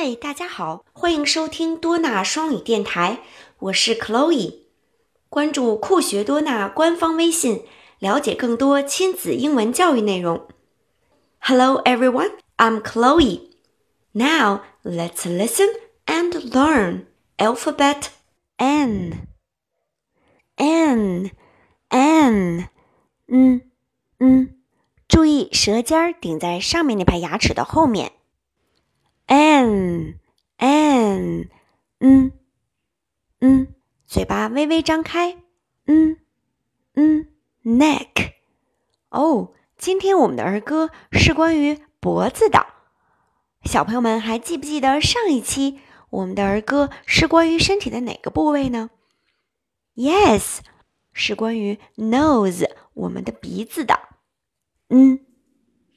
嗨，大家好，欢迎收听多纳双语电台，我是 Chloe。关注酷学多纳官方微信，了解更多亲子英文教育内容。Hello everyone, I'm Chloe. Now let's listen and learn alphabet N. N, N. 嗯嗯，注意舌尖儿顶在上面那排牙齿的后面。N n 嗯嗯，嘴巴微微张开，嗯嗯，neck。哦，今天我们的儿歌是关于脖子的。小朋友们还记不记得上一期我们的儿歌是关于身体的哪个部位呢？Yes，是关于 nose，我们的鼻子的。嗯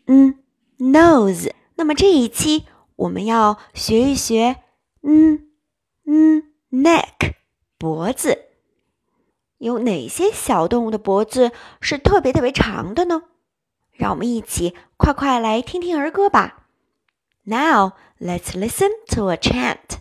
嗯，nose。那么这一期。我们要学一学，嗯嗯，neck 脖子，有哪些小动物的脖子是特别特别长的呢？让我们一起快快来听听儿歌吧。Now let's listen to a chant.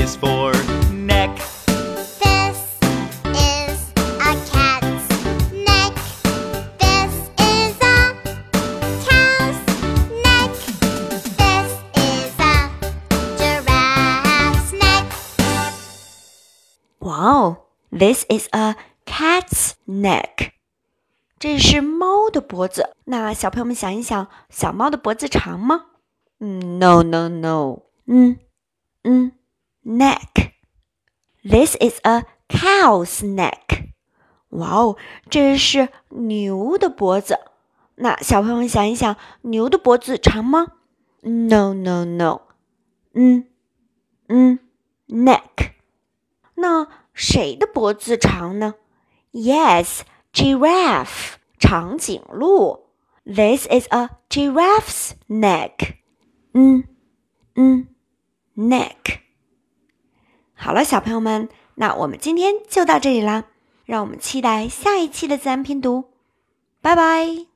is for neck. This is a cat's neck. This is a cow's neck. This is a giraffe's neck. Wow, this is a cat's neck. 这是猫的脖子。那小朋友们想一想，小猫的脖子长吗？嗯，no no no。嗯嗯。 neck. This is a cow's neck. 哇哦，这是牛的脖子。那小朋友们想一想，牛的脖子长吗？No, no, no. 嗯嗯，neck。那谁的脖子长呢？Yes, giraffe，长颈鹿。This is a giraffe's neck. 嗯嗯，neck。 好了，小朋友们，那我们今天就到这里啦，让我们期待下一期的自然拼读，拜拜。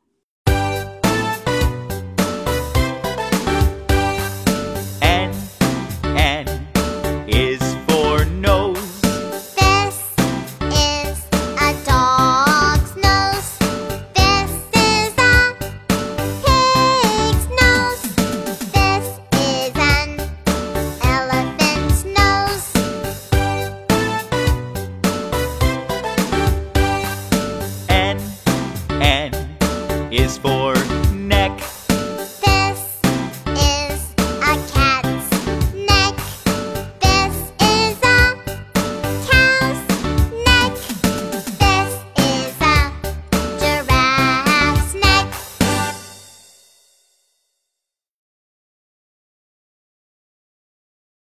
is for neck.